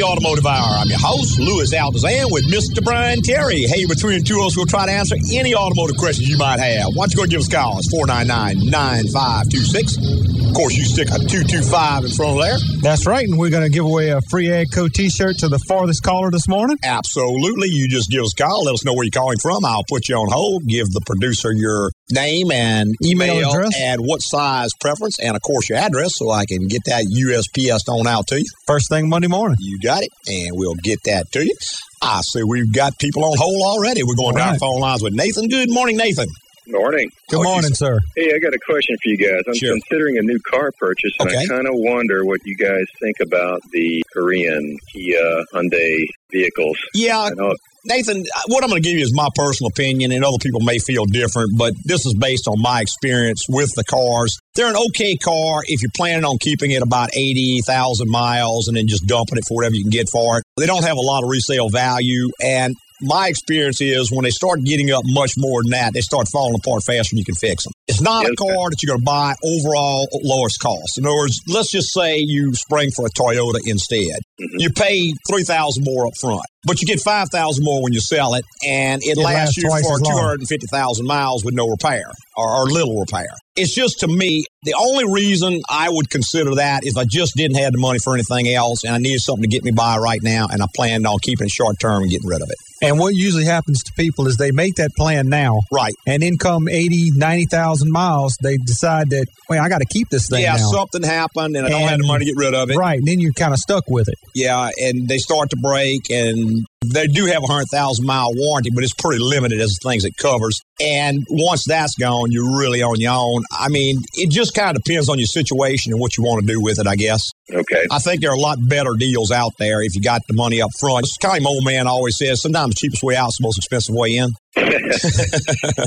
the Automotive Hour. I'm your host, Louis Altazan, with Mr. Brian Terry. Hey, between the two of us, we'll try to answer any automotive questions you might have. Why don't you go and give us a call? It's 499-9526. Of course, you stick a 225 in front of there. That's right, and we're going to give away a free AGCO t-shirt to the farthest caller this morning. Absolutely. You just give us a call. Let us know where you're calling from. I'll put you on hold. Give the producer your name and email, Email address. and what size preference, and of course your address, so I can get that USPS on out to you. First thing Monday morning. You got it, and we'll get that to you. I see we've got people on hold already. We're going All down right. the phone lines with Nathan. Good morning, Nathan. Morning. Good How are you, morning, sir. Hey, I got a question for you guys. I'm Sure. considering a new car purchase, and Okay. I kind of wonder what you guys think about the Korean Kia Hyundai vehicles. Yeah, I know Nathan, what I'm going to give you is my personal opinion, and other people may feel different, but this is based on my experience with the cars. They're an okay car if you're planning on keeping it about 80,000 miles and then just dumping it for whatever you can get for it. They don't have a lot of resale value, and my experience is when they start getting up much more than that, they start falling apart faster than you can fix them. It's not a car that you're going to buy overall lowest cost. In other words, let's just say you spring for a Toyota instead. Mhm. You pay 3000 more up front, but you get 5000 more when you sell it, and it, It lasts lasts you for 250,000 miles with no repair or, or little repair. It's just to me, the only reason I would consider that is I just didn't have the money for anything else, and I needed something to get me by right now, and I planned on keeping it short term and getting rid of it. And what usually happens to people is they make that plan now, Right. and then come 80, 90,000 miles, they decide that, wait, I got to keep this thing yeah, now. something happened, and I don't have the money to get rid of it. Right, and then you're kind of stuck with it. Yeah, and they start to break, and they do have a hundred thousand mile warranty, but it's pretty limited as the things it covers. And once that's gone, you're really on your own. I mean, it just kind of depends on your situation and what you want to do with it, I guess. okay. I think there are a lot better deals out there if you got the money up front. It's kind of old man always says, sometimes the cheapest way out is the most expensive way in.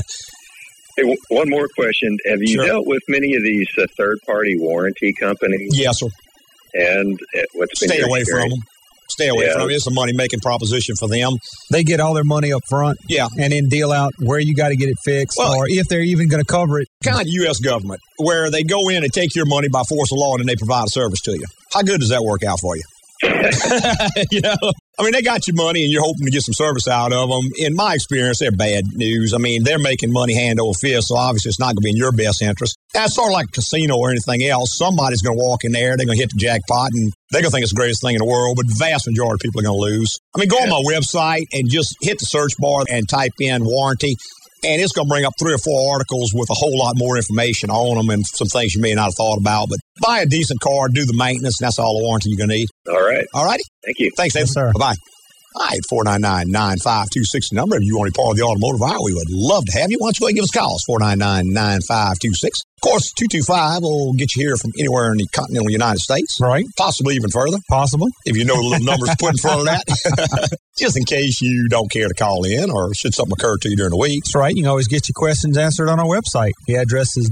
Hey, one more question. Have you Sure. dealt with many of these uh, third-party warranty companies? Yes, sir. And what's been Stay your away from them. Stay away Yeah. from them. It's a money making proposition for them. They get all their money up front Yeah. and then deal out where you got to get it fixed Well- or if they're even going to cover it. kind of U.S. government, where they go in and take your money by force of law and then they provide a service to you. How good does that work out for you? you know, I mean, they got your money and you're hoping to get some service out of them. In my experience, they're bad news. I mean, they're making money hand over fist, so obviously it's not going to be in your best interest. That's sort of like a casino or anything else. Somebody's going to walk in there, they're going to hit the jackpot, and they're going to think it's the greatest thing in the world, but the vast majority of people are going to lose. I mean, go on my website and just hit the search bar and type in warranty and it's going to bring up three or four articles with a whole lot more information on them and some things you may not have thought about. But buy a decent car, do the maintenance, and that's all the warranty you're going to need. All right. All righty. Thank you. Thanks, Nathan. Yes, sir. Bye bye. All right, 499 9526 number. If you want to be part of the automotive hour, we would love to have you. Why don't you go ahead and give us a call? It's 499 9526. Of course, 225 will get you here from anywhere in the continental United States, Right, possibly even further, possible. if you know the little numbers put in front of that. Just in case you don't care to call in or should something occur to you during the week. That's right. You can always get your questions answered on our website. The address is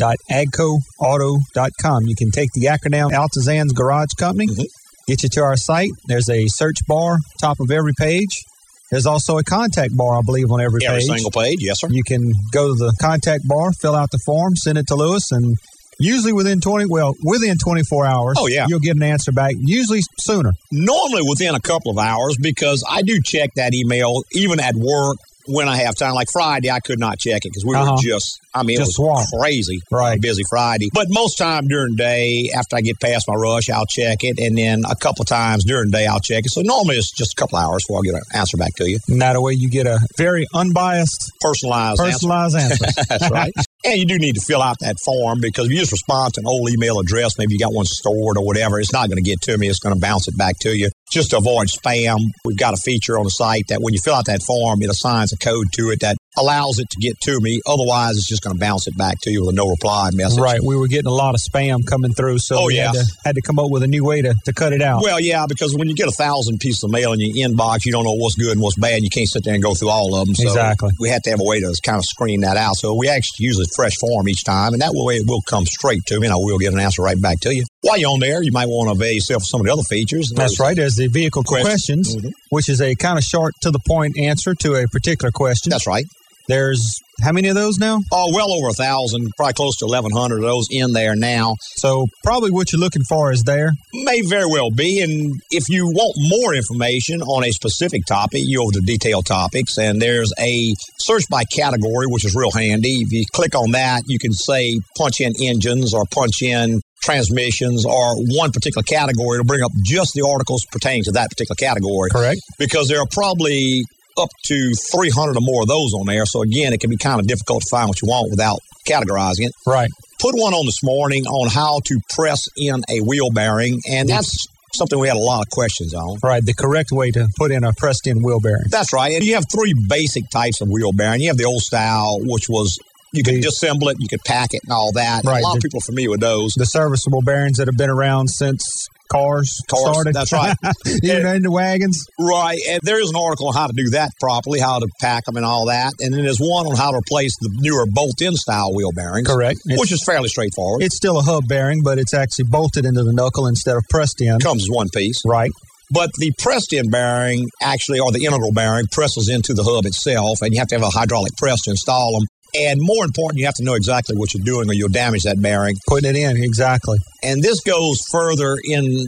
www.agcoauto.com. You can take the acronym Altazan's Garage Company, Mhm. get you to our site. There's a search bar top of every page. There's also a contact bar, I believe, on every, Every page. single page, yes, sir. You can go to the contact bar, fill out the form, send it to Louis, and usually within 20, well, within 24 hours, Oh, yeah. you'll get an answer back, usually sooner. normally within a couple of hours because I do check that email even at work when I have time. Like Friday, I could not check it because we Uh-huh. were just, I mean, Just it was swamped. crazy. Right. Busy Friday. But most time during the day, after I get past my rush, I'll check it. And then a couple times during the day, I'll check it. So normally it's just a couple hours before I get an answer back to you. And that way you get a very unbiased, Personalized answer. personalized answer. That's right. And you do need to fill out that form because if you just respond to an old email address, maybe you got one stored or whatever, it's not going to get to me. It's going to bounce it back to you. Just to avoid spam, we've got a feature on the site that when you fill out that form, it assigns a code to it that allows it to get to me. Otherwise, it's just going to bounce it back to you with a no reply message. Right, we were getting a lot of spam coming through, so Oh, we yeah. had, to, had to come up with a new way to, to cut it out. Well, yeah, because when you get a thousand pieces of mail in your inbox, you don't know what's good and what's bad. You can't sit there and go through all of them. So Exactly. We have to have a way to kind of screen that out. So we actually use a fresh form each time, and that way it will come straight to me, and I will get an answer right back to you. While you're on there, you might want to avail yourself of some of the other features. That's right. There's the vehicle Question. questions, Mhm. which is a kind of short to the point answer to a particular question. That's right. There's how many of those now? Oh, well over a thousand, probably close to 1,100 of those in there now. So probably what you're looking for is there. May very well be. And if you want more information on a specific topic, you go to detailed topics, and there's a search by category, which is real handy. If you click on that, you can say punch in engines or punch in transmissions or one particular category to bring up just the articles pertaining to that particular category. Correct. Because there are probably up to 300 or more of those on there. So again, it can be kind of difficult to find what you want without categorizing it. Right. Put one on this morning on how to press in a wheel bearing, and that's something we had a lot of questions on. Right. The correct way to put in a pressed in wheel bearing. That's right. And you have three basic types of wheel bearing. You have the old style, which was you could disassemble it, you could pack it, and all that. Right. A lot The- of people are familiar with those. The serviceable bearings that have been around since cars, Cars, started. that's right. Even in the wagons. Right. And there is an article on how to do that properly, how to pack them and all that. And then there's one on how to replace the newer bolt-in style wheel bearings. Correct. It's- Which is fairly straightforward. It's still a hub bearing, but it's actually bolted into the knuckle instead of pressed in. comes as one piece. Right. But the pressed-in bearing actually, or the integral bearing, presses into the hub itself, and you have to have a hydraulic press to install them. And more important, you have to know exactly what you're doing, or you'll damage that bearing. Putting it in, exactly. And this goes further into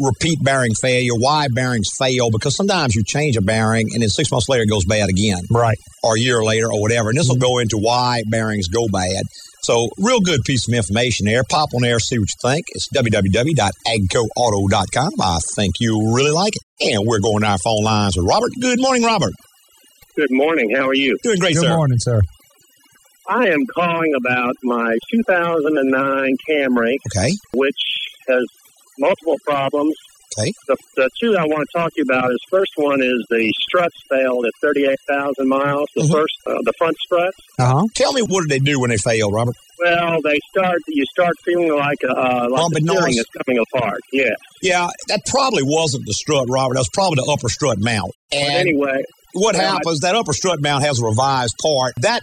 repeat bearing failure, why bearings fail, because sometimes you change a bearing, and then six months later it goes bad again, Right. or a year later, or whatever. And this will mm-hmm. go into why bearings go bad. So, real good piece of information there. Pop on there, see what you think. It's www.agcoauto.com. I think you'll really like it. And we're going to our phone lines with Robert. Good morning, Robert. Good morning. How are you? Doing great, Good sir. morning, sir. I am calling about my 2009 Camry, Okay. which has multiple problems. Okay. The, the two I want to talk to you about is first one is the struts failed at 38,000 miles. The Mhm. first, uh, the front struts. Uh huh. Tell me, what did they do when they failed, Robert? Well, they start. You start feeling like uh, like the steering is coming apart. Yeah. Yeah, that probably wasn't the strut, Robert. That was probably the upper strut mount. But anyway, what I- happens, that upper strut mount has a revised part. That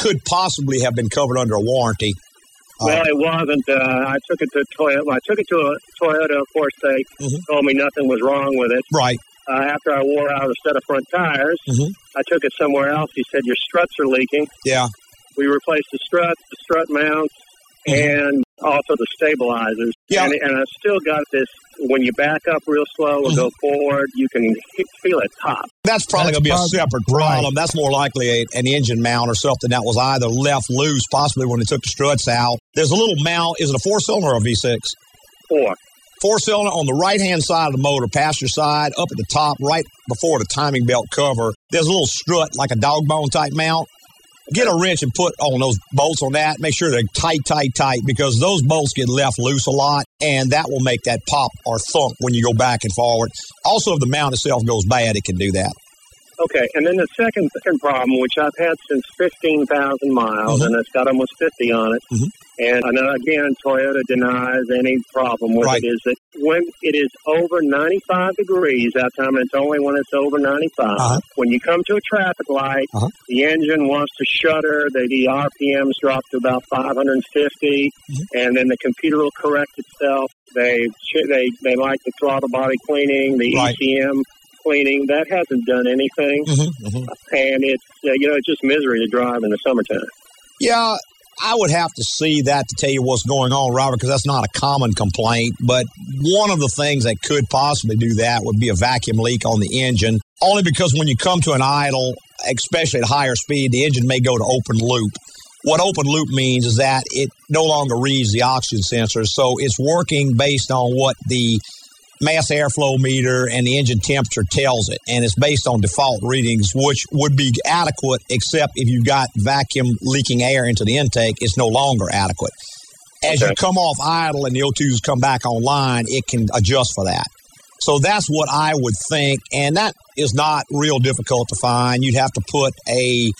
could possibly have been covered under a warranty. Uh, well, it wasn't. Uh, I took it to Toyota. I took it to a Toyota. Of course, they Mhm. told me nothing was wrong with it. right. Uh, after I wore out a set of front tires, Mhm. I took it somewhere else. He said your struts are leaking. Yeah. We replaced the struts, the strut mounts, and also the stabilizers. Mm-hmm. Yeah. And, and I still got this. When you back up real slow or go forward, you can he- feel it pop. That's probably going to be a separate problem. That's more likely a, an engine mount or something that was either left loose, possibly when they took the struts out. There's a little mount. Is it a four cylinder or a V6? Four. Four cylinder on the right hand side of the motor, passenger side, up at the top, right before the timing belt cover. There's a little strut, like a dog bone type mount. Get a wrench and put on those bolts on that. Make sure they're tight, tight, tight, because those bolts get left loose a lot, and that will make that pop or thump when you go back and forward. Also, if the mount itself goes bad, it can do that. Okay, and then the second second problem, which I've had since fifteen thousand miles, Mhm. and it's got almost fifty on it. Mhm. And know again, Toyota denies any problem with Right. it. Is that when it is over ninety-five degrees that time, and it's only when it's over 95 Uh-huh. When you come to a traffic light, Uh-huh. the engine wants to shudder. The, the RPMs drop to about five hundred and fifty, Mm-hmm. and then the computer will correct itself. They they they like the throttle body cleaning, the Right. ECM cleaning. That hasn't done anything Mm-hmm, mm-hmm. and it's uh, you know it's just misery to drive in the summertime. Yeah, I would have to see that to tell you what's going on, Robert, because that's not a common complaint. But one of the things that could possibly do that would be a vacuum leak on the engine, only because when you come to an idle, especially at higher speed, the engine may go to open loop. What open loop means is that it no longer reads the oxygen sensor, so it's working based on what the mass airflow meter and the engine temperature tells it. And it's based on default readings, which would be adequate, except if you've got vacuum leaking air into the intake, it's no longer adequate. As you come off idle and the O2s come back online, it can adjust for that. So that's what I would think. And that is not real difficult to find. You'd have to put a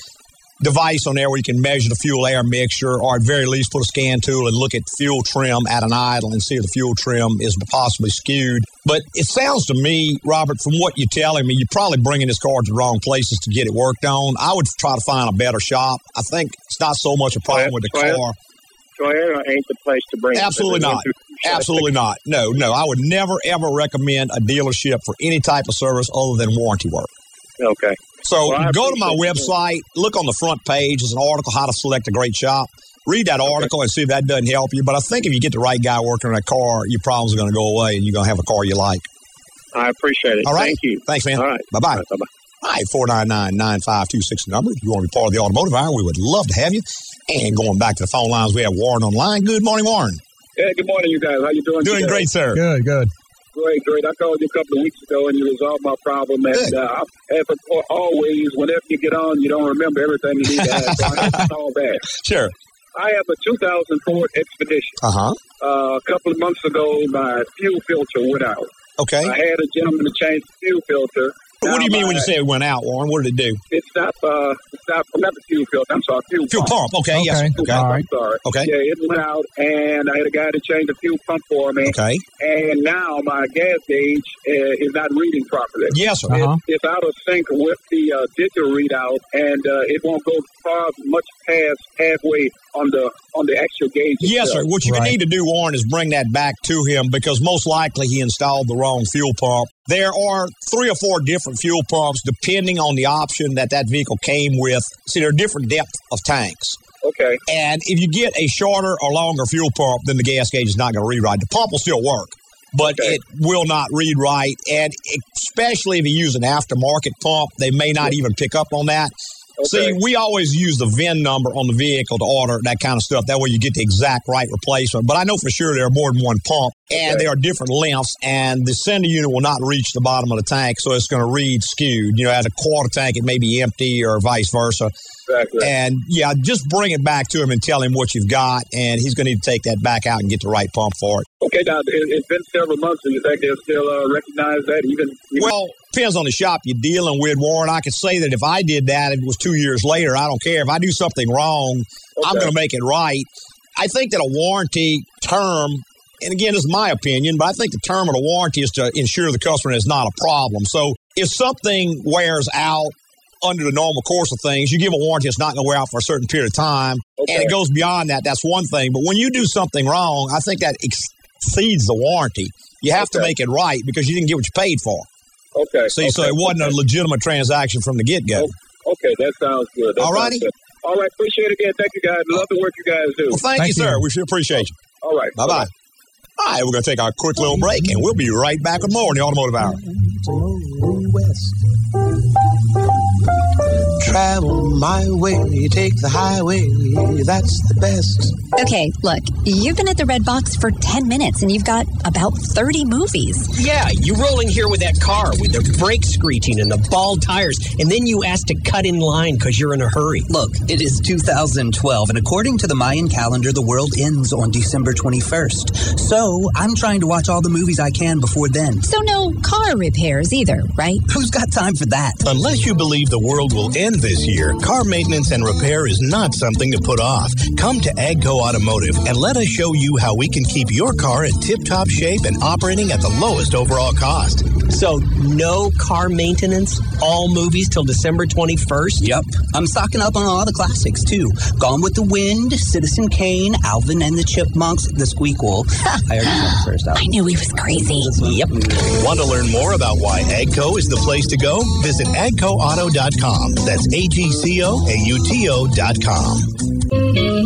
device on there where you can measure the fuel air mixture, or at very least put a scan tool and look at fuel trim at an idle and see if the fuel trim is possibly skewed. But it sounds to me, Robert, from what you're telling me, you're probably bringing this car to the wrong places to get it worked on. I would try to find a better shop. I think it's not so much a problem with the car. Toyota ain't the place to bring. it. Absolutely not. Absolutely not. No, no. I would never, ever recommend a dealership for any type of service other than warranty work. Okay. So Well, go to my appreciate you. website, look on the front page. There's an article, How to Select a Great Shop. Read that article and see if that doesn't help you. But I think if you get the right guy working on that car, your problems are going to go away and you're going to have a car you like. I appreciate it. All right. Thank you. Thanks, man. All right. Bye bye. Bye-bye. All right, 499 9526 number. If you want to be part of the automotive hour, we would love to have you. And going back to the phone lines, we have Warren online. Good morning, Warren. Yeah, good morning, you guys. How you doing? Doing today? great, sir. Good, good. Great, great. I called you a couple of weeks ago and you resolved my problem. And uh, as always, whenever you get on, you don't remember everything you need to have. So I call back. Sure. I have a 2004 Expedition. Uh huh. Uh, a couple of months ago, my fuel filter went out. Okay. I had a gentleman to change the fuel filter. What do you mean when you say it went out, Warren? What did it do? it stopped? Uh, it stopped. Not the fuel filter. I'm sorry, fuel, Fuel pump. Okay. Yes. Okay. Okay. All right. I'm sorry. Okay. Yeah, it went out, and I had a guy to change the fuel pump for me. Okay. And now my gas gauge uh, is not reading properly. Yes, sir. Uh-huh. It's out of sync with the uh, digital readout, and uh, it won't go far much past halfway on the on the actual gauge. Yes, sir. What you Right. need to do, Warren, is bring that back to him because most likely he installed the wrong fuel pump. There are three or four different fuel pumps depending on the option that that vehicle came with. See, there are different depth of tanks. Okay. And if you get a shorter or longer fuel pump, then the gas gauge is not going to read right. The pump will still work, but Okay. it will not read right. And especially if you use an aftermarket pump, they may not even pick up on that. See, we always use the VIN number on the vehicle to order that kind of stuff. That way you get the exact right replacement. But I know for sure there are more than one pump and Okay. they are different lengths and the sender unit will not reach the bottom of the tank. So it's going to read skewed. You know, at a quarter tank, it may be empty or vice versa. Exactly. And yeah, just bring it back to him and tell him what you've got. And he's going to need to take that back out and get the right pump for it. okay. Now it, it's been several months, and you think they'll still uh, recognize that? Even, even Well, depends on the shop you're dealing with, Warren. I could say that if I did that, it was two years later. I don't care. If I do something wrong, I'm going to make it right. I think that a warranty term, and again, this is my opinion, but I think the term of the warranty is to ensure the customer is not a problem. So if something wears out under the normal course of things, you give a warranty, it's not going to wear out for a certain period of time. And it goes beyond that. That's one thing. But when you do something wrong, I think that exceeds the warranty. You have to make it right because you didn't get what you paid for. Okay. See, so it wasn't okay. a legitimate transaction from the get go. Okay, that sounds good. That All righty. Good. All right, Appreciate it again. Thank you, guys. Love the work you guys do. Well, thank, Thank you, sir. you. We sure appreciate you. All right. Bye bye. All right, we're going to take our quick little break, and we'll be right back with more in the Automotive Hour. Travel my way, take the highway, that's the best. Okay, look, you've been at the Red Box for 10 minutes and you've got about 30 movies. Yeah, you roll in here with that car with the brakes screeching and the bald tires, and then you ask to cut in line because you're in a hurry. Look, it is 2012, and according to the Mayan calendar, the world ends on December 21st. So I'm trying to watch all the movies I can before then. So no car repairs either, right? Who's got time for that? Unless you believe the world will end this year, car maintenance and repair is not something to put off. Come to Agco Automotive and let us show you how we can keep your car in tip top shape and operating at the lowest overall cost. So, no car maintenance, all movies till December 21st? Yep. I'm stocking up on all the classics, too. Gone with the Wind, Citizen Kane, Alvin and the Chipmunks, The Squeakquel. I already said the first out. I knew he was crazy. Yep. Want to learn more about why Agco is the place to go? Visit agcoauto.com. That's A G C O A U T O.com.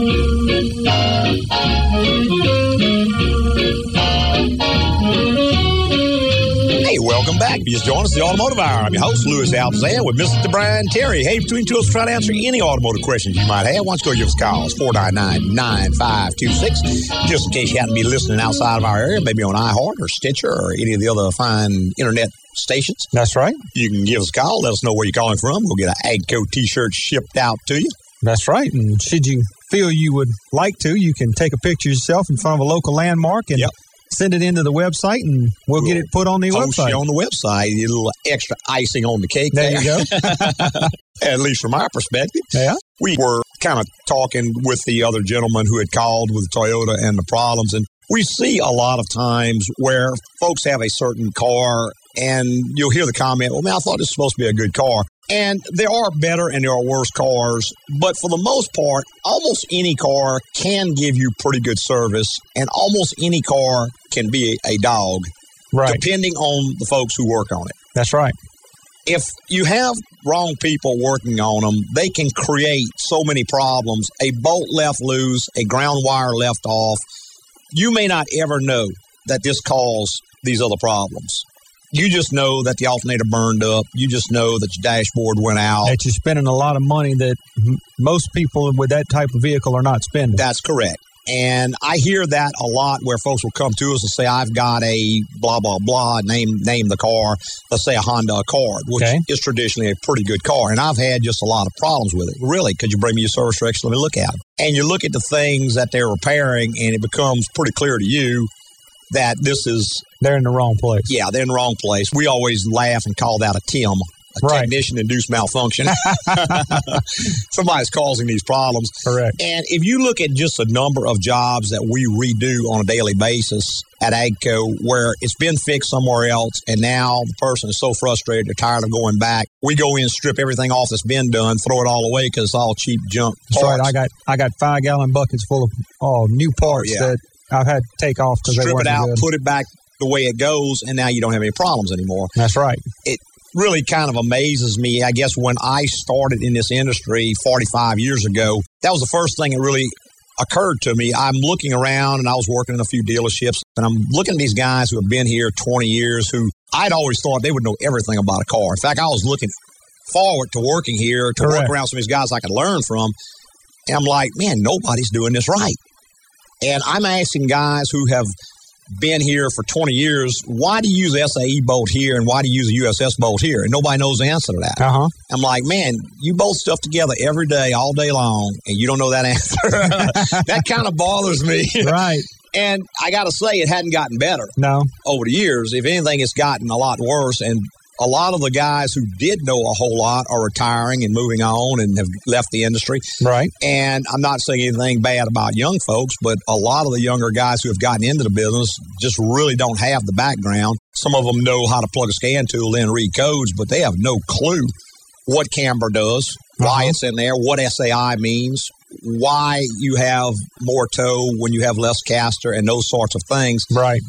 Hey, welcome back. You just joined us, the Automotive Hour. I'm your host, Louis Altazan, with Mr. Brian Terry. Hey, between two of us, try to answer any automotive questions you might have. Why don't you go give us a call? It's 499-9526. Just in case you happen to be listening outside of our area, maybe on iHeart or Stitcher or any of the other fine internet stations, That's right. you can give us a call. Let us know where you're calling from. We'll get an Agco t-shirt shipped out to you. That's right. And should you feel you would like to, you can take a picture of yourself in front of a local landmark and Yep. send it into the website, and we'll get it put on the website. on the website. A little extra icing on the cake There there. you go. At least from our perspective. Yeah. we were kind of talking with the other gentleman who had called with Toyota and the problems. And we see a lot of times where folks have a certain car and you'll hear the comment, well, man, I thought this was supposed to be a good car. And there are better and there are worse cars. But for the most part, almost any car can give you pretty good service. And almost any car can be a dog, Right. depending on the folks who work on it That's right. if you have wrong people working on them, they can create so many problems. A bolt left loose, a ground wire left off. You may not ever know that this caused these other problems. You just know that the alternator burned up. You just know that your dashboard went out. That you're spending a lot of money that m- most people with that type of vehicle are not spending. That's correct. And I hear that a lot where folks will come to us and say, I've got a blah, blah, blah, name name the car. Let's say a Honda Accord, which Okay. is traditionally a pretty good car. And I've had just a lot of problems with it. Really, could you bring me your service records? Let me look at them. And you look at the things that they're repairing, and it becomes pretty clear to you that this is They're in the wrong place. yeah, they're in the wrong place. We always laugh and call that a TIM, a Right. technician induced malfunction. Somebody's causing these problems. Correct. And if you look at just the number of jobs that we redo on a daily basis at AGCO where it's been fixed somewhere else and now the person is so frustrated they're tired of going back, we go in, strip everything off that's been done, throw it all away because it's all cheap junk. That's right. I got I got five gallon buckets full of oh new parts yeah. that I've had to take off because they weren't Strip it out, good. put it back the way it goes, and now you don't have any problems anymore. That's right. it really kind of amazes me. I guess when I started in this industry 45 years ago, that was the first thing that really occurred to me. I'm looking around and I was working in a few dealerships and I'm looking at these guys who have been here 20 years who I'd always thought they would know everything about a car. In fact, I was looking forward to working here to Correct. work around some of these guys I could learn from. And I'm like, man, nobody's doing this right. And I'm asking guys who have been here for 20 years, why do you use a SAE bolt here and why do you use a USS bolt here? And nobody knows the answer to that. Uh huh. I'm like, man, you bolt stuff together every day, all day long, and you don't know that answer. that kind of bothers me. Right. And I got to say, it hadn't gotten better No. over the years. If anything, it's gotten a lot worse. And a lot of the guys who did know a whole lot are retiring and moving on and have left the industry. Right. And I'm not saying anything bad about young folks, but a lot of the younger guys who have gotten into the business just really don't have the background. Some of them know how to plug a scan tool in, read codes, but they have no clue what camber does, why Uh-huh. it's in there, what SAI means, why you have more toe when you have less caster, and those sorts of things. Right.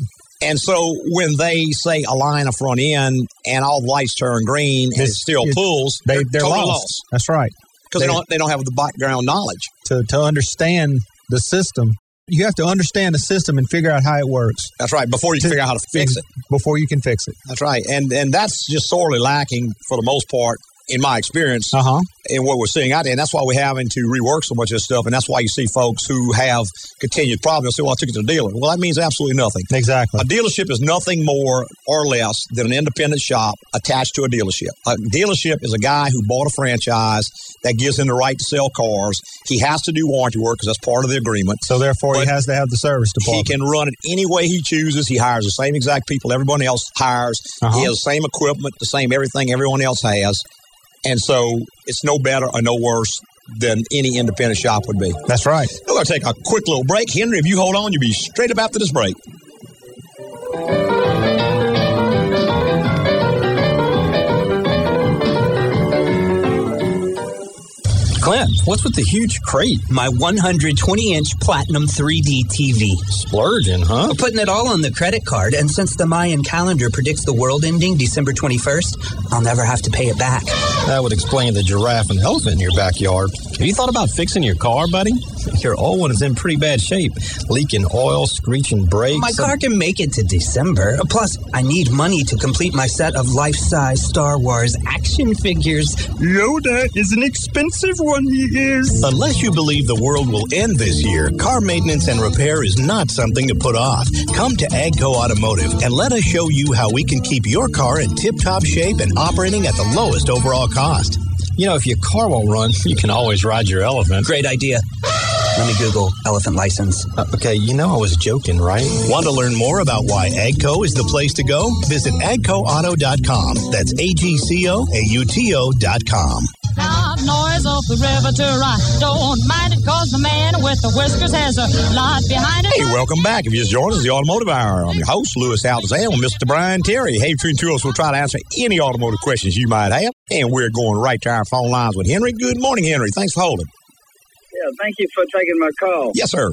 And so when they say align a front end and all the lights turn green and it still it- pulls, They they're totally lost. That's right. because they They- don't they don't have the background knowledge. To to understand the system, you have to understand the system and figure out how it works That's right. Before you To- figure out how to fix it. before you can fix it. That's right. And and that's just sorely lacking for the most part in my experience Uh huh. in what we're seeing out there. And that's why we're having to rework so much of this stuff. And that's why you see folks who have continued problems say, well, I took it to the dealer. Well, that means absolutely nothing. Exactly. A dealership is nothing more or less than an independent shop attached to a dealership. A dealership is a guy who bought a franchise that gives him the right to sell cars. He has to do warranty work because that's part of the agreement. So therefore, he has to have the service department. He can run it any way he chooses. He hires the same exact people everyone else hires. Uh-huh. He has the same equipment, the same everything everyone else has. And so it's no better or no worse than any independent shop would be. That's right. We're going to take a quick little break. Henry, if you hold on, you'll be straight up after this break. Clint, what's with the huge crate? My 120 inch Platinum 3D TV. Splurging, huh? I'm putting it all on the credit card, and since the Mayan calendar predicts the world ending December 21st, I'll never have to pay it back. That would explain the giraffe and elephant in your backyard. Have you thought about fixing your car, buddy? Your old one is in pretty bad shape. Leaking oil, screeching brakes. My car can make it to December. Plus, I need money to complete my set of life size Star Wars action figures. Yoda is an expensive one, he is. Unless you believe the world will end this year, car maintenance and repair is not something to put off. Come to Agco Automotive and let us show you how we can keep your car in tip top shape and operating at the lowest overall cost. You know, if your car won't run, you can always ride your elephant. Great idea. Let me Google elephant license. Uh, okay, you know I was joking, right? Want to learn more about why Agco is the place to go? Visit agcoauto.com. That's A G C O A U T O.com. Loud noise off the river to right. Don't mind it cause the man with the whiskers has a lot behind it. Hey, welcome back. If you just joined us, the Automotive Hour. I'm your host, Louis Altazan, with Mr. Brian Terry. Hey, between two of us, we'll try to answer any automotive questions you might have. And we're going right to our phone lines with Henry. Good morning, Henry. Thanks for holding. Yeah, thank you for taking my call. Yes, sir.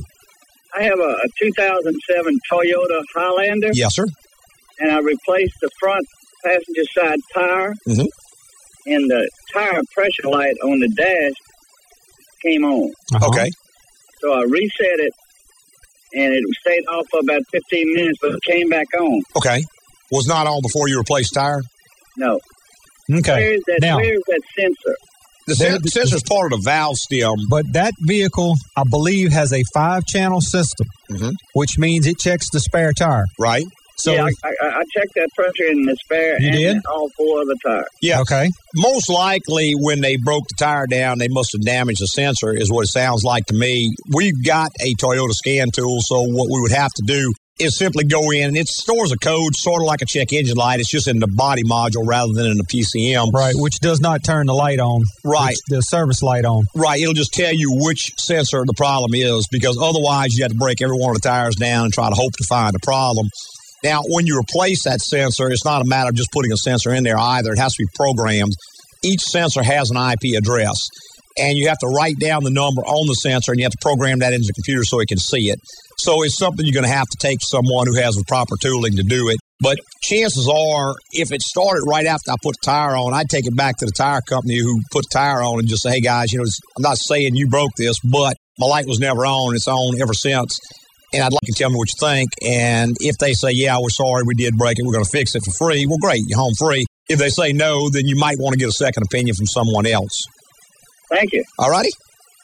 I have a, a 2007 Toyota Highlander, Yes, sir. and I replaced the front passenger side tire Mhm. and the tire pressure light on the dash came on. Uh-huh. Okay. So I reset it, and it stayed off for about 15 minutes, but it came back on. Okay. Was not on before you replaced tire? No. Okay. Where is that? Now- where is that sensor? The There- sen- sensor's part of the valve stem. But that vehicle, I believe, has a five channel system, Mhm. which means it checks the spare tire. Right. So, yeah, I, I, I checked that pressure in the spare You and did? all four of the tires. Yeah. okay. Most likely, when they broke the tire down, they must have damaged the sensor, is what it sounds like to me. We've got a Toyota scan tool, so what we would have to do is simply go in. And it stores a code, sort of like a check engine light. It's just in the body module rather than in the PCM. Right, which does not turn the light on. Right. The service light on. Right. It'll just tell you which sensor the problem is because otherwise you have to break every one of the tires down and try to hope to find a problem. Now, when you replace that sensor, it's not a matter of just putting a sensor in there either. It has to be programmed. Each sensor has an IP address, and you have to write down the number on the sensor and you have to program that into the computer so it can see it. So it's something you're going to have to take someone who has the proper tooling to do it. But chances are, if it started right after I put the tire on, I'd take it back to the tire company who put the tire on and just say, hey guys, you know, I'm not saying you broke this, but my light was never on. It's on ever since. And I'd like you to tell me what you think. And if they say, yeah, we're sorry, we did break it, we're going to fix it for free, well, great, you're home free. If they say no, then you might want to get a second opinion from someone else. Thank you. All righty?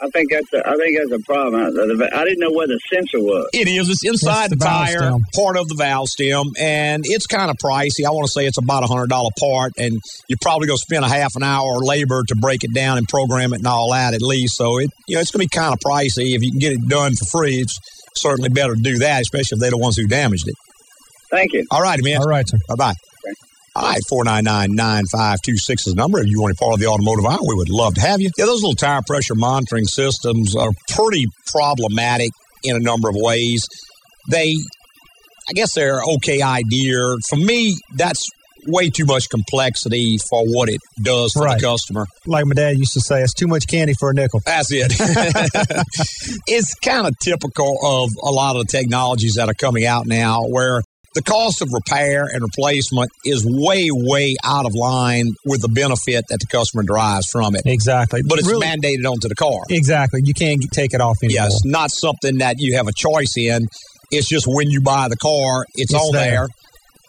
I think that's a, I think that's a problem. Uh, I, I didn't know where the sensor was. It is. It's inside the, the tire, stem. part of the valve stem, and it's kind of pricey. I want to say it's about a hundred dollar part, and you're probably going to spend a half an hour of labor to break it down and program it and all that at least. So it, you know, it's going to be kind of pricey. If you can get it done for free, it's certainly better to do that, especially if they're the ones who damaged it. Thank you. All right, man. All right, sir. Bye bye. All right, 499-9526 is the number. If you want to be part of the automotive hour, we would love to have you. Yeah, those little tire pressure monitoring systems are pretty problematic in a number of ways. They, I guess they're okay idea. For me, that's way too much complexity for what it does for Right. the customer. Like my dad used to say, it's too much candy for a nickel. That's it. it's kind of typical of a lot of the technologies that are coming out now where the cost of repair and replacement is way, way out of line with the benefit that the customer derives from it. Exactly. But it's Really- mandated onto the car. Exactly. You can't take it off anymore. Yeah, it's not something that you have a choice in. It's just when you buy the car, it's, It's on there. there.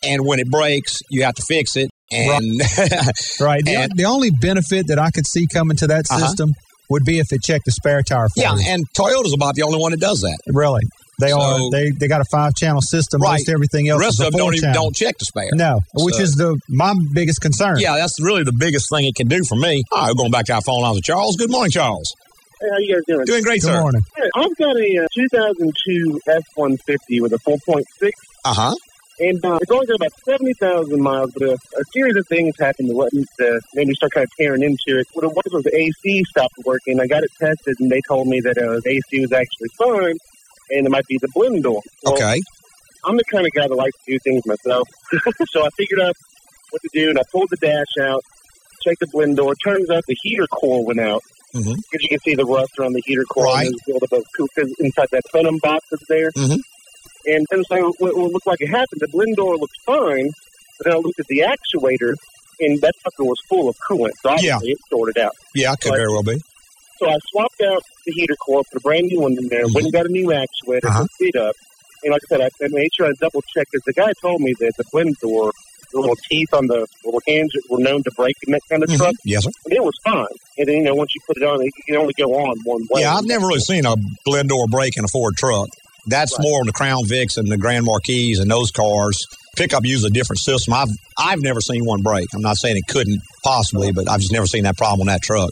And when it breaks, you have to fix it. And Right. The, And- the only benefit that I could see coming to that Uh-huh. system would be if it checked the spare tire for yeah, you. and Toyota's about the only one that does that. Really. They So- are they they got a five channel system. Right. Most everything else The rest is a of them don't even don't check the spare. No, which is the my biggest concern. Yeah, that's really the biggest thing it can do for me. All right, going back to our phone lines with Charles. Good morning, Charles. Hey, how you guys doing? Doing great, Good sir. morning. Hey, I've got a uh, 2002 F-150 with a 4.6, Uh huh. And uh, it's only got about 70,000 miles, but a, a series of things happened that uh, made me start kind of tearing into it. What it was was the AC stopped working. I got it tested, and they told me that uh, the AC was actually fine, and it might be the blend door. Well, Okay. I'm the kind of guy that likes to do things myself. so I figured out what to do, and I pulled the dash out, checked the blend door. Turns out the heater core went out. Because you can see the rust around the heater core Right. and there's buildup of because inside that plenum box that's there. Mhm. And then so what looked like it happened, the blend door looked fine, but then I looked at the actuator, and that sucker was full of coolant. So obviously it sorted out. Yeah, could Right. very well be. So I swapped out the heater core, put a brand new one in there, went and got a new actuator, Uh-huh. hooked it up. And like I said, I, made sure I double checked because the guy told me that the blend door, the little teeth on the little hinge were known to break in that kind of Mhm. truck. Yes, sir. And it was fine. And then, you know, once you put it on, it can only go on one way. Yeah, I've never really seen a blend door break in a Ford truck. That's Right. more on the Crown Vics and the Grand Marquis and those cars. Pickup uses a different system. I've I've never seen one break. I'm not saying it couldn't possibly, but I've just never seen that problem on that truck.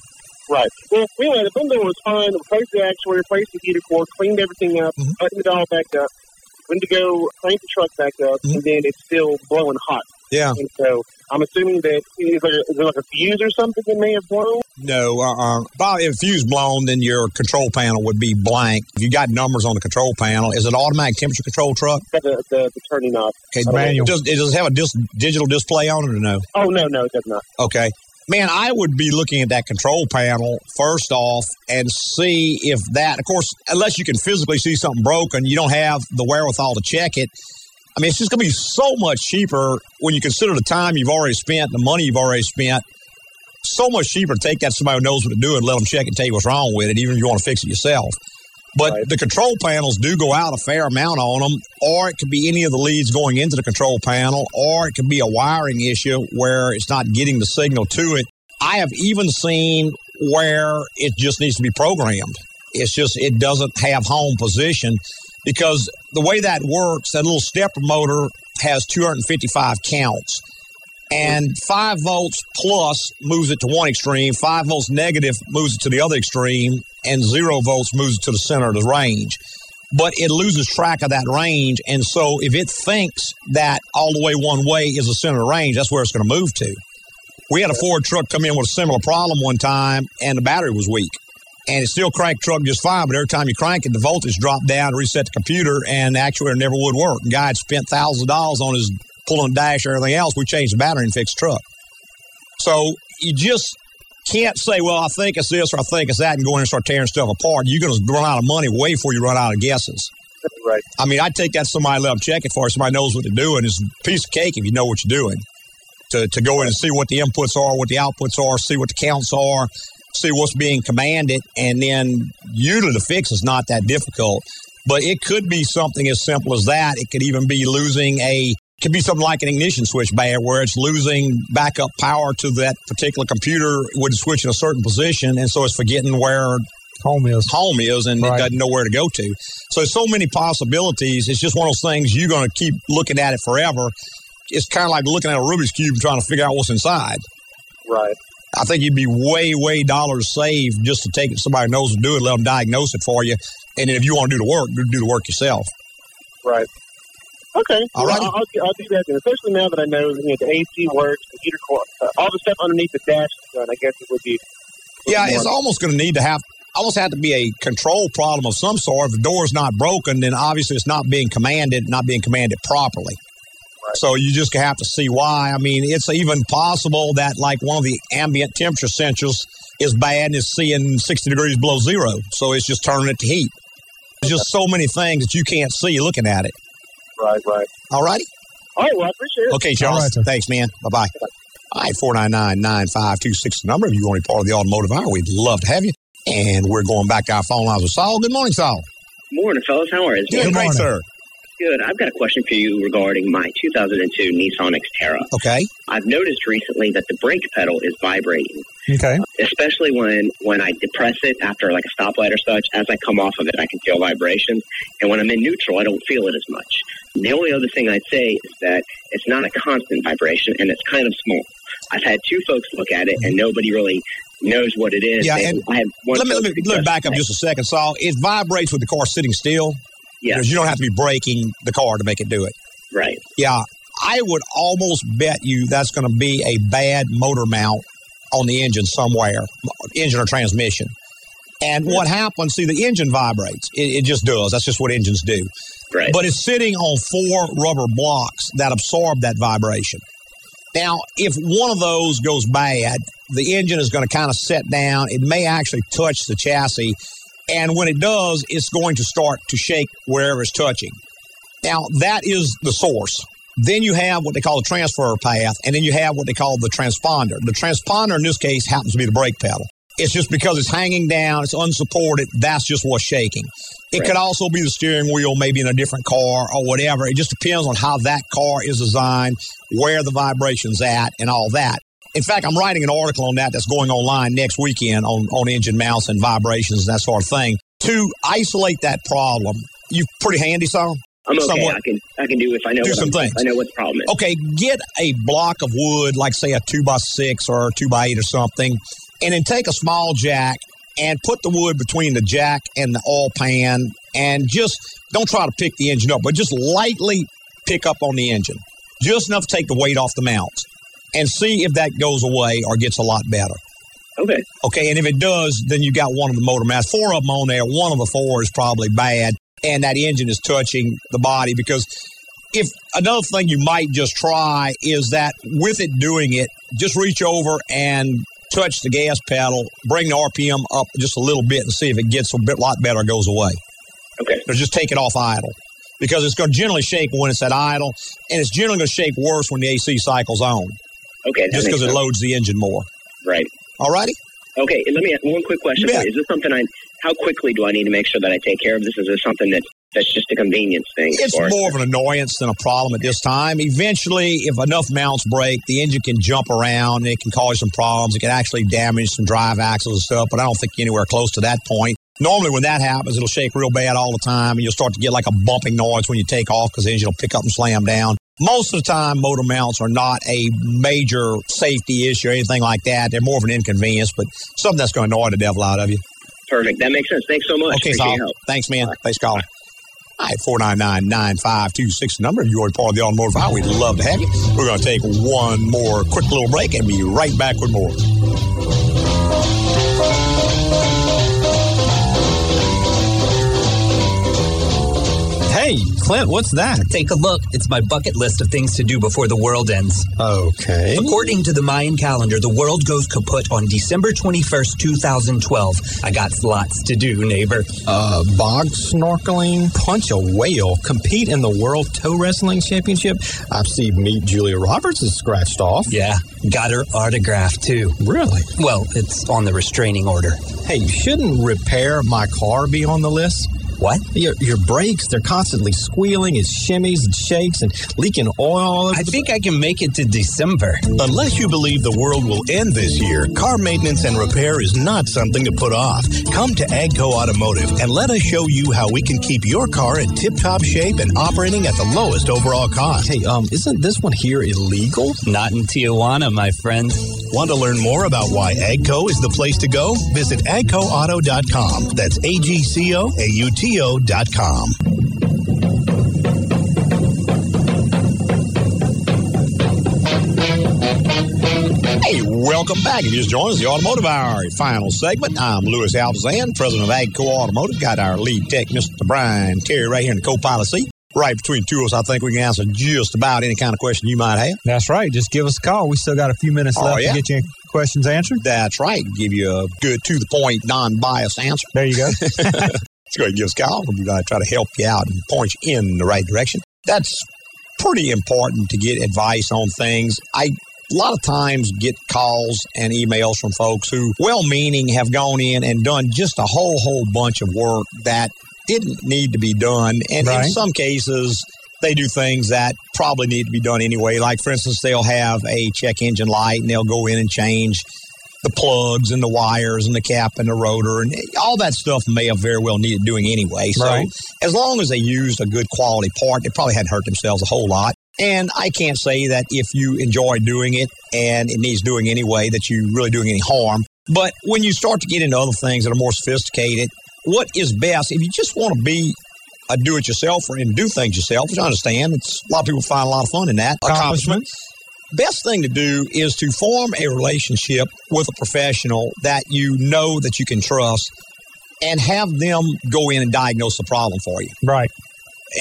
Right. Well, anyway, the door was fine. Replaced the actuator, replaced the heater core, cleaned everything up, Mhm. buttoned it all back up. Went to go crank the truck back up, Mhm. and then it's still blowing hot. Yeah. And so I'm assuming that is there, is there like a fuse or something that may have blown? No, uh-uh. Bob, if fuse blown, then your control panel would be blank. If you got numbers on the control panel, is it automatic temperature control truck? The, the, the turning knob. Okay, Manual. Does, does it have a dis- digital display on it or no? Oh no, no, it does not. Okay. Man, I would be looking at that control panel first off and see if that, of course, unless you can physically see something broken, you don't have the wherewithal to check it. I mean, it's just going to be so much cheaper when you consider the time you've already spent, the money you've already spent so much cheaper to take that to somebody who knows what to do and let them check and tell you what's wrong with it, even if you want to fix it yourself. But the control panels do go out a fair amount on them, or it could be any of the leads going into the control panel, or it could be a wiring issue where it's not getting the signal to it. I have even seen where it just needs to be programmed. It's just, it doesn't have home position because the way that works, that little stepper motor has 255 counts. And five volts plus moves it to one extreme, five volts negative moves it to the other extreme, and zero volts moves it to the center of the range. But it loses track of that range. And so if it thinks that all the way one way is the center of the range, that's where it's going to move to. We had a Ford truck come in with a similar problem one time, and the battery was weak. And it still cranked truck just fine, but every time you crank it, the voltage dropped down, reset the computer, and the actuator never would work. The guy had spent thousands of dollars on his pulling dash dash, everything else. We changed the battery and fixed the truck. So you just can't say, well, I think it's this or I think it's that and go in and start tearing stuff apart. You're going to run out of money way before you run out of guesses. Right. I mean, I'd take that somebody, let them check it for. Somebody knows what they're doing. It's a piece of cake if you know what you're doing. To, to go in and see what the inputs are, what the outputs are, see what the counts are, see what's being commanded, and then usually the fix is not that difficult. But it could be something as simple as that. It could even be losing a could be something like an ignition switch bad where it's losing backup power to that particular computer when it's switching a certain position and so it's forgetting where home is home is and right. it doesn't know where to go to so so many possibilities it's just one of those things you're going to keep looking at it forever it's kind of like looking at a rubik's cube and trying to figure out what's inside right I think you'd be way, way dollars saved just to take it. Somebody knows to do it, let them diagnose it for you, and then if you want to do the work, do the work yourself. Right. Okay. All right. I'll, I'll, I'll, do that then, especially now that I know, you know the AC works, the heater, uh, all the stuff underneath the dash is done. I guess it would be. Yeah, it's almost going to need to have almost have to be a control problem of some sort. If the door is not broken, then obviously it's not being commanded, not being commanded properly. Right. So you just have to see why. I mean, it's even possible that like one of the ambient temperature sensors is bad and is seeing 60 degrees below zero, so it's just turning it to heat. There's just so many things that you can't see looking at it. Right, right. All righty. All right, well, I appreciate it. Okay, Charles. Right, Thanks, man. Bye bye. All right, 499 9526 number. If you want to be part of the automotive hour, we'd love to have you. And we're going back to our phone lines with Saul. Good morning, Saul. Morning, fellas. How are you? Good, great, sir. Good. I've got a question for you regarding my 2002 Nissan Xterra. Okay. I've noticed recently that the brake pedal is vibrating. Okay. Especially when when I depress it after like a stoplight or such. As I come off of it, I can feel vibrations, and when I'm in neutral, I don't feel it as much. The only other thing I'd say is that it's not a constant vibration, and it's kind of small. I've had two folks look at it, and mm-hmm. nobody really knows what it is. Yeah, and I have one let me, let me, let me back up just a second, Saul. It vibrates with the car sitting still. Yeah. Because you don't have to be braking the car to make it do it. Right. Yeah. I would almost bet you that's going to be a bad motor mount on the engine somewhere, engine or transmission. And what happens, see, the engine vibrates. It, it, just does. That's just what engines do. Right. But it's sitting on four rubber blocks that absorb that vibration. Now, if one of those goes bad, the engine is going to kind of set down. It may actually touch the chassis. And when it does, it's going to start to shake wherever it's touching. Now, that is the source. Then you have what they call a transfer path, and then you have what they call the transponder. The transponder in this case happens to be the brake pedal. It's just because it's hanging down, it's unsupported, that's just what's shaking. It right. could also be the steering wheel, maybe in a different car or whatever. It just depends on how that car is designed, where the vibration's at, and all that. In fact, I'm writing an article on that that's going online next weekend on, on engine mounts and vibrations and that sort of thing. To isolate that problem, you pretty handy, son? I'm okay. Somewhat. I can I can do if I know do what some I'm, things. I know what the problem is. Okay, get a block of wood, like say a two by six or a two by eight or something, and then take a small jack and put the wood between the jack and the oil pan, and just don't try to pick the engine up, but just lightly pick up on the engine, just enough to take the weight off the mounts, and see if that goes away or gets a lot better. Okay. Okay, and if it does, then you got one of the motor mounts. Four of them on there. One of the four is probably bad and that engine is touching the body because if another thing you might just try is that with it doing it, just reach over and touch the gas pedal, bring the RPM up just a little bit and see if it gets a bit lot better or goes away. Okay. Or just take it off idle. Because it's going to generally shake when it's at idle, and it's generally going to shake worse when the AC cycle's on. Okay. Just because it loads the engine more. Right. All righty? Okay, let me ask one quick question. Yeah. Is this something I? How quickly do I need to make sure that I take care of this? Is this something that that's just a convenience thing? It's or- more of an annoyance than a problem at this time. Eventually, if enough mounts break, the engine can jump around and it can cause some problems. It can actually damage some drive axles and stuff, but I don't think anywhere close to that point. Normally, when that happens, it'll shake real bad all the time, and you'll start to get like a bumping noise when you take off because the engine will pick up and slam down. Most of the time, motor mounts are not a major safety issue or anything like that. They're more of an inconvenience, but something that's going to annoy the devil out of you. Perfect. That makes sense. Thanks so much. Okay, Appreciate Saul. help. Thanks, man. Thanks, caller. All right, 499-9526 number. If you're already part of the automotive hour, we'd love to have you. We're going to take one more quick little break and be right back with more. Clint, what's that? Take a look. It's my bucket list of things to do before the world ends. Okay. According to the Mayan calendar, the world goes kaput on December 21st, 2012. I got lots to do, neighbor. Uh, bog snorkeling, punch a whale, compete in the World Toe Wrestling Championship. I see Meet Julia Roberts is scratched off. Yeah, got her autograph too. Really? Well, it's on the restraining order. Hey, shouldn't repair my car be on the list? What? Your, your brakes, they're constantly squealing, it shimmies and shakes and leaking oil all over I the think I can make it to December. Unless you believe the world will end this year, car maintenance and repair is not something to put off. Come to Agco Automotive and let us show you how we can keep your car in tip-top shape and operating at the lowest overall cost. Hey, um, isn't this one here illegal? Not in Tijuana, my friend. Want to learn more about why Agco is the place to go? Visit agcoauto.com. That's A-G-C-O-A-U-T-O dot com. Hey, welcome back. If you just joined us, the Automotive Hour final segment. I'm Louis Altazan, president of AGCO Automotive. Got our lead tech, Mr. Brian Terry, right here in the co-pilot seat. Right between two of us, I think we can answer just about any kind of question you might have. That's right. Just give us a call. We still got a few minutes Oh, left yeah. to get your questions answered. That's right. Give you a good, to the point, non-biased answer. There you go. Let's go ahead give us a call. We're going to try to help you out and point you in the right direction. That's pretty important to get advice on things. I a lot of times get calls and emails from folks who, well-meaning, have gone in and done just a whole, whole bunch of work that didn't need to be done. And in some cases, they do things that probably need to be done anyway. Like, for instance, they'll have a check engine light and they'll go in and change the plugs and the wires and the cap and the rotor and all that stuff may have very well needed doing anyway. So Right. as long as they used a good quality part, they probably hadn't hurt themselves a whole lot. And I can't say that if you enjoy doing it and it needs doing anyway, that you're really doing any harm. But when you start to get into other things that are more sophisticated, what is best if you just want to be a do-it-yourselfer and do things yourself, which I understand. It's a lot of people find a lot of fun in that accomplishment. Best thing to do is to form a relationship with a professional that you know that you can trust and have them go in and diagnose the problem for you. Right.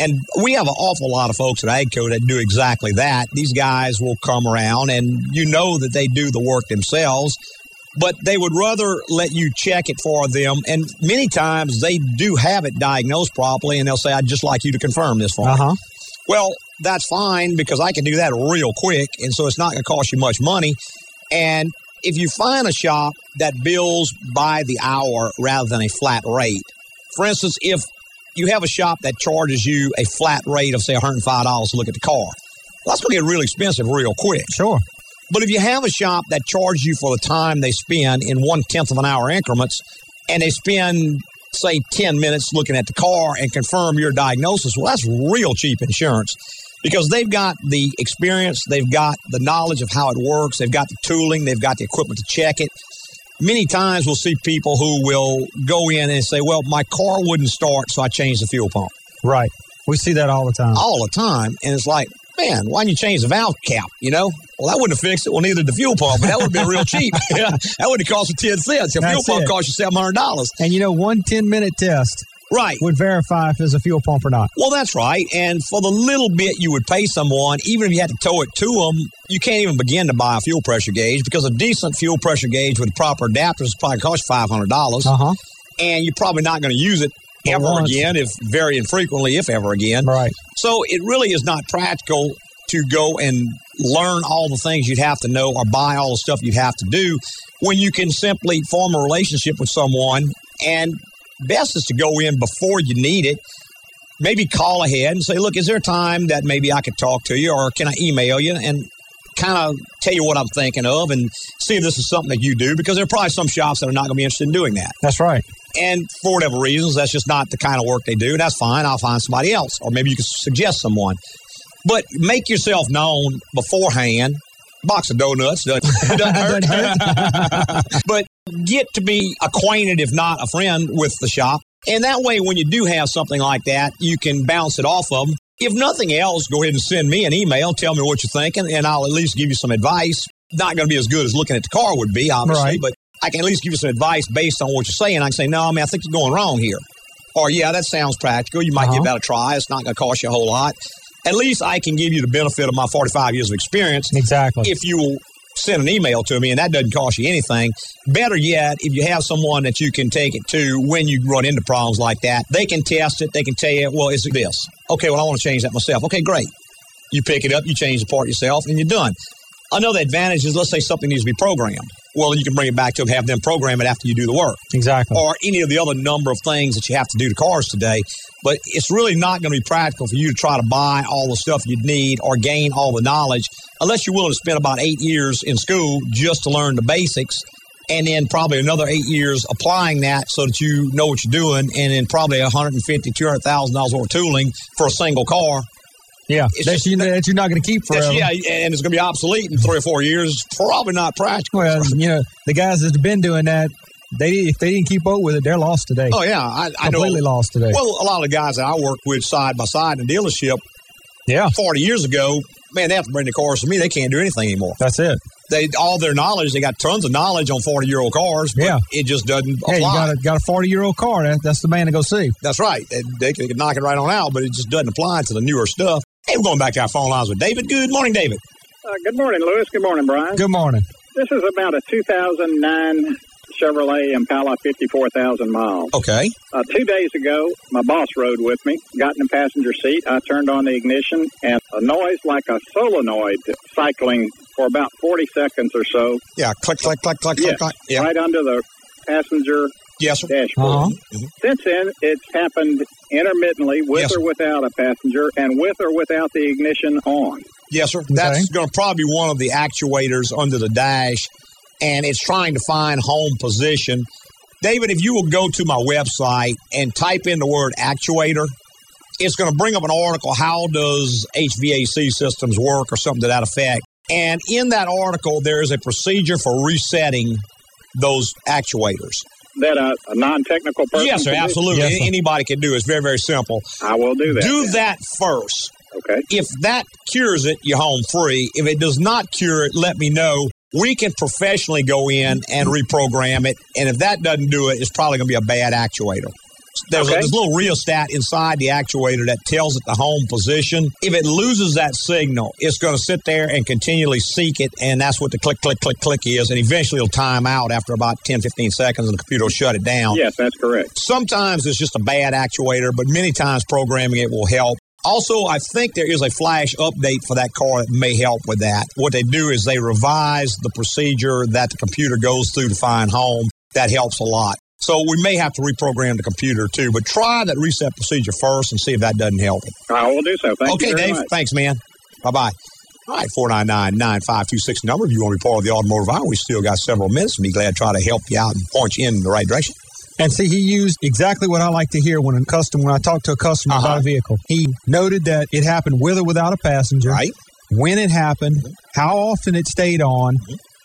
And we have an awful lot of folks at AGCO that do exactly that. These guys will come around and you know that they do the work themselves, but they would rather let you check it for them. And many times they do have it diagnosed properly and they'll say, I'd just like you to confirm this for me. Uh huh. Well, that's fine because I can do that real quick. And so it's not going to cost you much money. And if you find a shop that bills by the hour rather than a flat rate, for instance, if you have a shop that charges you a flat rate of, say, $105 to look at the car, well, that's going to get really expensive real quick. Sure. But if you have a shop that charges you for the time they spend in one tenth of an hour increments, and they spend, say, 10 minutes looking at the car and confirm your diagnosis, well, that's real cheap insurance because they've got the experience, they've got the knowledge of how it works, they've got the tooling, they've got the equipment to check it. Many times we'll see people who will go in and say, Well, my car wouldn't start, so I changed the fuel pump. Right. We see that all the time. All the time. And it's like, man, why didn't you change the valve cap? You know? Well, that wouldn't have fixed it. Well, neither did the fuel pump, but that would have been real cheap. that would have cost you 10 cents. A fuel pump it. cost you $700. And you know, one 10 minute test Right. would verify if there's a fuel pump or not. Well, that's right. And for the little bit you would pay someone, even if you had to tow it to them, you can't even begin to buy a fuel pressure gauge because a decent fuel pressure gauge with proper adapters probably costs five hundred dollars, Uh huh. and you're probably not going to use it ever once. again, if very infrequently, if ever again. Right. So it really is not practical to go and learn all the things you'd have to know or buy all the stuff you'd have to do when you can simply form a relationship with someone and best is to go in before you need it maybe call ahead and say look is there a time that maybe i could talk to you or can i email you and kind of tell you what i'm thinking of and see if this is something that you do because there are probably some shops that are not going to be interested in doing that That's right. and for whatever reasons, that's just not the kind of work they do. That's fine. I'll find somebody else. Or maybe you can suggest someone. But make yourself known beforehand. Box of donuts doesn't, doesn't hurt. but get to be acquainted, if not a friend, with the shop. And that way, when you do have something like that, you can bounce it off of them. If nothing else, go ahead and send me an email. Tell me what you're thinking, and I'll at least give you some advice. Not going to be as good as looking at the car would be, obviously, Right. but I can at least give you some advice based on what you're saying. I can say, no, I mean, I think you're going wrong here. Or, yeah, that sounds practical. You might give uh-huh. that a try. It's not going to cost you a whole lot. At least I can give you the benefit of my 45 years of experience. Exactly. If you will send an email to me, and that doesn't cost you anything. Better yet, if you have someone that you can take it to when you run into problems like that, they can test it. They can tell you, well, is it this? Okay, well, I want to change that myself. Okay, great. You pick it up, you change the part yourself, and you're done. Another advantage is let's say something needs to be programmed. Well, then you can bring it back to them, have them program it after you do the work. Exactly. Or any of the other number of things that you have to do to cars today. But it's really not going to be practical for you to try to buy all the stuff you'd need or gain all the knowledge unless you're willing to spend about eight years in school just to learn the basics and then probably another eight years applying that so that you know what you're doing and then probably 150 $200,000 worth of tooling for a single car. Yeah, It's that, just- you, that you're not going to keep forever. yeah, and it's going to be obsolete in three or four years. Probably not practical. Well, you know, the guys that's been doing that, they if they didn't keep up with it, they're lost today. Oh yeah, I, I know. completely lost today. Well, a lot of the guys that I worked with side by side in dealership, yeah, forty years ago, man, they have to bring the cars to me. They can't do anything anymore. That's it. They all their knowledge. They got tons of knowledge on forty year old cars. But Yeah. it just doesn't Hey, you apply. got a got a forty year old car. That, that's the man to go see. That's right. They, they can knock it right on out, but it just doesn't apply to the newer stuff. Hey, we're going back to our phone lines with David. Good morning, David. Uh, good morning, Louis. Good morning, Brian. Good morning. This is about a 2009 Chevrolet Impala 54,000 miles. Okay. Uh, two days ago, my boss rode with me, got in the passenger seat. I turned on the ignition, and a noise like a solenoid cycling for about 40 seconds or so. Yeah, click, click, click, click, Yes, click, click. Yeah. right under the passenger yes, sir. dashboard. Uh-huh. Since then, it's happened intermittently with Yes, or without a passenger and with or without the ignition on. Yes, sir. That's going to probably be one of the actuators under the dash, and it's trying to find home position. David, if you will go to my website and type in the word actuator, it's going to bring up an article. How does HVAC systems work, or something to that effect? And in that article, there is a procedure for resetting those actuators. That a, a non-technical person? Yes, sir. can do? Absolutely. A- Anybody can do. It's very, very simple. I will do that. Do then. that first. Okay. If that cures it, you're home free. If it does not cure it, let me know. We can professionally go in and reprogram it. And if that doesn't do it, it's probably going to be a bad actuator. There's, a, there's a little rheostat inside the actuator that tells it the home position. If it loses that signal, it's going to sit there and continually seek it. And that's what the click, click, click, click is. And eventually it'll time out after about 10, 15 seconds and the computer will shut it down. Yes, that's correct. Sometimes it's just a bad actuator, but many times programming it will help. Also, I think there is a flash update for that car that may help with that. What they do is they revise the procedure that the computer goes through to find home. That helps a lot. So we may have to reprogram the computer too, but try that reset procedure first and see if that doesn't help it. I will do so. Thank okay, you very Dave. much. Thanks, man. Bye bye. All right, 499 9526 number. If you want to be part of the automotive hour, we still got several minutes. We'll be glad to try to help you out and point you in the right direction. And see, he used exactly what I like to hear when a customer when I talk to a customer Uh-huh. about a vehicle. He noted that it happened with or without a passenger. Right. When it happened, how often it stayed on.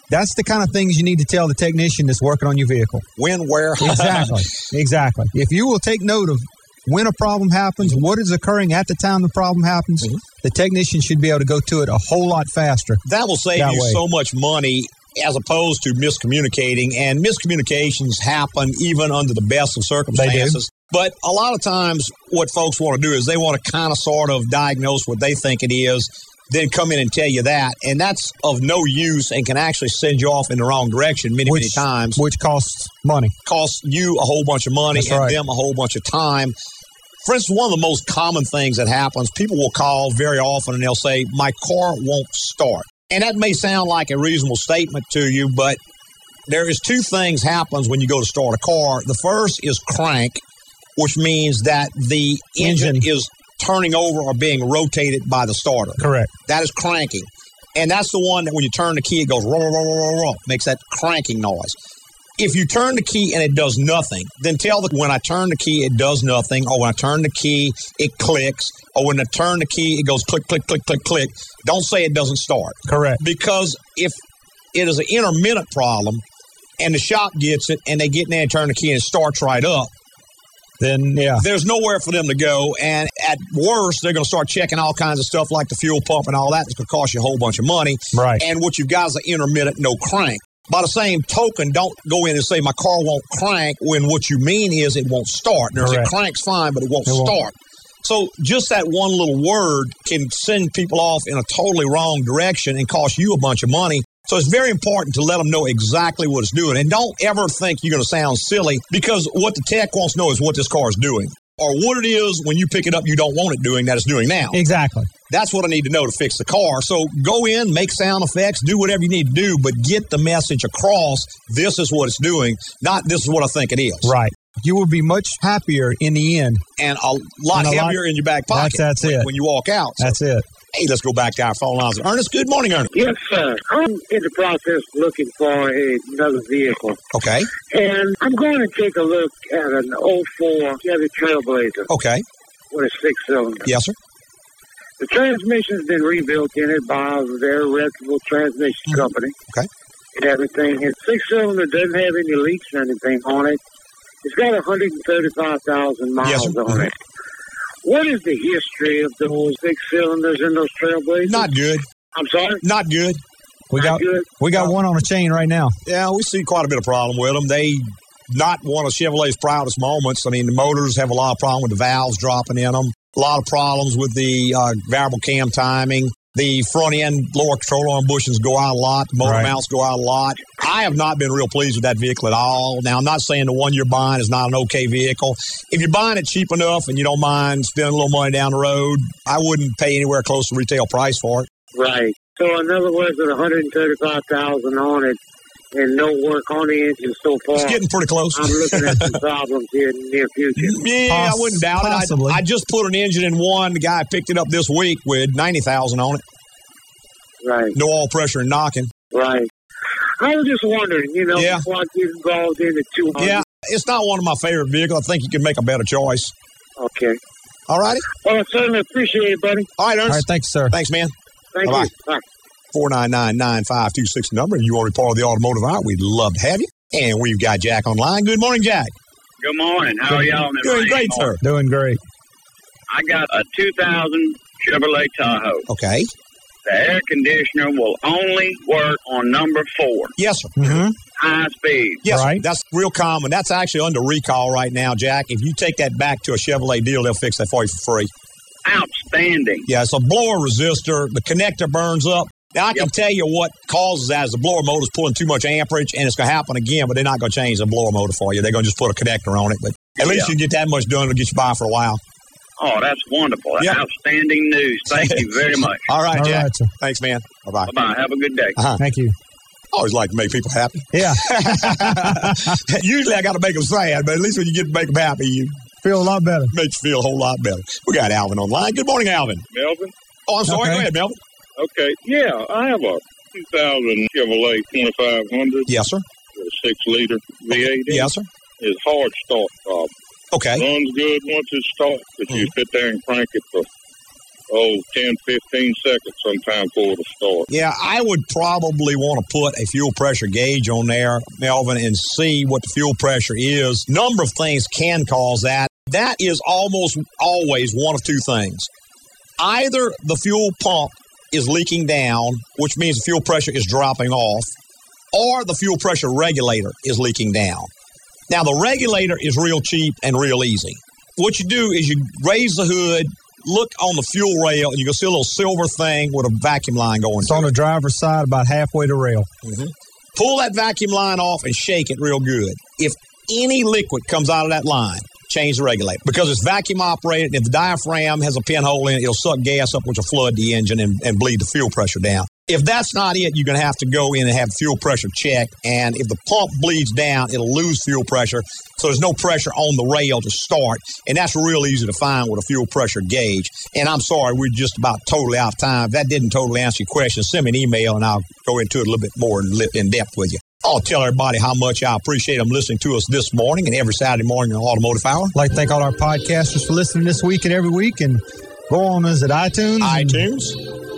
That's the kind of things you need to tell the technician that's working on your vehicle. When, where, Exactly. exactly. If you will take note of when a problem happens, what is occurring at the time the problem happens, mm-hmm. the technician should be able to go to it a whole lot faster. That will save That you way. so much money as opposed to miscommunicating. And miscommunications happen even under the best of circumstances. But a lot of times, what folks want to do is they want to kind of sort of diagnose what they think it is, then come in and tell you that. And that's of no use and can actually send you off in the wrong direction many, many times. Which costs money. Costs you a whole bunch of money That's and right. them a whole bunch of time. For instance, one of the most common things that happens, people will call very often and they'll say, My car won't start. And that may sound like a reasonable statement to you, but there is two things happens when you go to start a car. The first is crank, which means that the engine, is turning over or being rotated by the starter. Correct. That is cranking. And that's the one that when you turn the key, it goes roll, roll, roll, roll, makes that cranking noise. If you turn the key and it does nothing, then tell that when I turn the key, it does nothing, or when I turn the key, it clicks, or when I turn the key, it goes click, click, click, click, click. Don't say it doesn't start. Correct. Because if it is an intermittent problem and the shop gets it and they get in there and turn the key and it starts right up, then yeah, there's nowhere for them to go. And at worst, they're going to start checking all kinds of stuff like the fuel pump and all that. It's going to cost you a whole bunch of money. Right. And what you've got is an intermittent no crank. By the same token, don't go in and say my car won't crank when what you mean is it won't start. Correct. it cranks fine, but it won't It won't. start. So just that one little word can send people off in a totally wrong direction and cost you a bunch of money. So it's very important to let them know exactly what it's doing. And don't ever think you're going to sound silly because what the tech wants to know is what this car is doing or what it is when you pick it up you don't want it doing that it's doing now. Exactly. That's what I need to know to fix the car. So go in, make sound effects, do whatever you need to do, but get the message across. This is what it's doing, not this is what I think it is. Right. You will be much happier in the end. And a lot And a lot- heavier in your back pocket. That's- that's when, it. When you walk out. So, That's it. Hey, let's go back to our phone lines. Ernest, good morning, Ernest. Yes, sir. I'm in the process of looking for another vehicle. Okay. And I'm going to take a look at an 04 Chevy Trailblazer Okay. with a six cylinder. Yes, sir. The transmission's been rebuilt in it by a very reputable transmission company. Okay. And everything. His six cylinder doesn't have any leaks or anything on it. It's got 135,000 miles Yes, on Mhm. it. What is the history of those big cylinders in those Trailblazers? Not good. I'm sorry? Not good. We got we got one on a chain right now. Yeah, we see quite a bit of problem with them. They not one of Chevrolet's proudest moments. I mean, the motors have a lot of problem with the valves dropping in them. A lot of problems with the uh, variable cam timing. The front end lower control arm bushings go out a lot. The motor Right. mounts go out a lot. I have not been real pleased with that vehicle at all. Now, I'm not saying the one you're buying is not an okay vehicle. If you're buying it cheap enough and you don't mind spending a little money down the road, I wouldn't pay anywhere close to retail price for it. Right. So in other words, with 135,000 on it and no work on the engine so far, It's getting pretty close. I'm looking at some problems here in the near future. Yeah, I wouldn't doubt it. I, I just put an engine in one. The guy picked it up this week with ninety thousand on it. Right. No oil pressure and knocking. Right. I was just wondering, you know, Yeah. before I get involved in the 200. Yeah, it's not one of my favorite vehicles. I think you can make a better choice. Okay. All righty. Well, I certainly appreciate it, buddy. All right, Ernest. All right, thanks, sir. Thanks, man. Thank Bye-bye. you. Bye. Four nine nine nine five two six number. And you want to be part of the automotive hour? We'd love to have you. And we've got Jack online. Good morning, Jack. Good morning. How are y'all? this Doing great, sir. Doing great. I got a 2000 Chevrolet Tahoe. Okay. The air conditioner will only work on number four, Yes, sir. Mm-hmm. high speed. Yes, sir. that's real common. That's actually under recall right now, Jack. If you take that back to a Chevrolet deal, they'll fix that for you for free. Outstanding. Yeah, it's a blower resistor. The connector burns up. Now, I can tell you what causes that is the blower motor is pulling too much amperage, and it's going to happen again, but they're not going to change the blower motor for you. They're going to just put a connector on it. But at least Yeah. you get that much done, it'll get you by for a while. Oh, that's wonderful. That's Yep. outstanding news. Thank you very much. All right, All Jack. right. Thanks, man. Bye bye. Bye bye. Have a good day. Uh-huh. Thank you. I always like to make people happy. Yeah. Usually I got to make them sad, but at least when you get to make them happy, you Feel a lot better. makes you feel a whole lot better. We got Alvin online. Good morning, Alvin. Melvin? Oh, I'm sorry. Okay. Go ahead, Melvin. Okay. Yeah, I have a 2000 Chevrolet 2500 Yes, sir. 6 liter V8. in. Yes, sir. It's hard start problem. Okay. Mm-hmm. Runs good once it starts, but you sit there and crank it for, oh, 10, 15 seconds sometime for it to start. Yeah, I would probably want to put a fuel pressure gauge on there, Melvin, and see what the fuel pressure is. Number of things can cause that. That is almost always one of two things. Either the fuel pump is leaking down, which means the fuel pressure is dropping off, or the fuel pressure regulator is leaking down. Now, the regulator is real cheap and real easy. What you do is you raise the hood, look on the fuel rail, and you can see a little silver thing with a vacuum line going It's on the driver's side, about halfway to rail. Mm-hmm. Pull that vacuum line off and shake it real good. If any liquid comes out of that line, change the regulator because it's vacuum operated. If the diaphragm has a pinhole in it, it'll suck gas up, which will flood the engine and, and bleed the fuel pressure down. If that's not it, you're going to have to go in and have fuel pressure checked. And if the pump bleeds down, it'll lose fuel pressure. So there's no pressure on the rail to start. And that's real easy to find with a fuel pressure gauge. And I'm sorry, we're just about totally out of time. If that didn't totally answer your question, send me an email and I'll go into it a little bit more in, in depth with you. I'll tell everybody how much I appreciate them listening to us this morning and every Saturday morning on Automotive Hour. I'd like to thank all our podcasters for listening this week and every week. And go on us at iTunes. iTunes.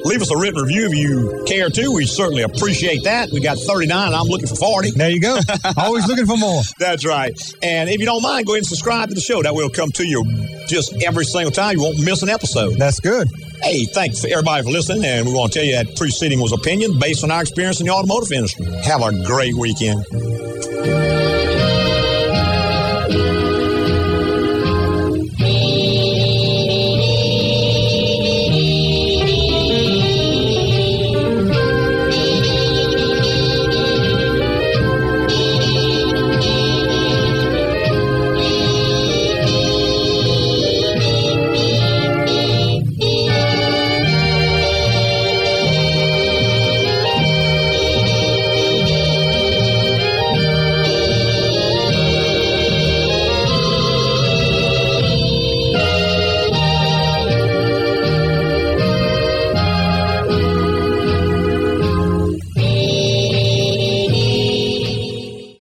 Leave us a written review if you care to. We certainly appreciate that. We got 39. I'm looking for 40. There you go. Always looking for more. That's right. And if you don't mind, go ahead and subscribe to the show. That will come to you just every single time. You won't miss an episode. That's good. Hey, thanks for everybody for listening. And we want to tell you that preceding was opinion based on our experience in the automotive industry. Have a great weekend.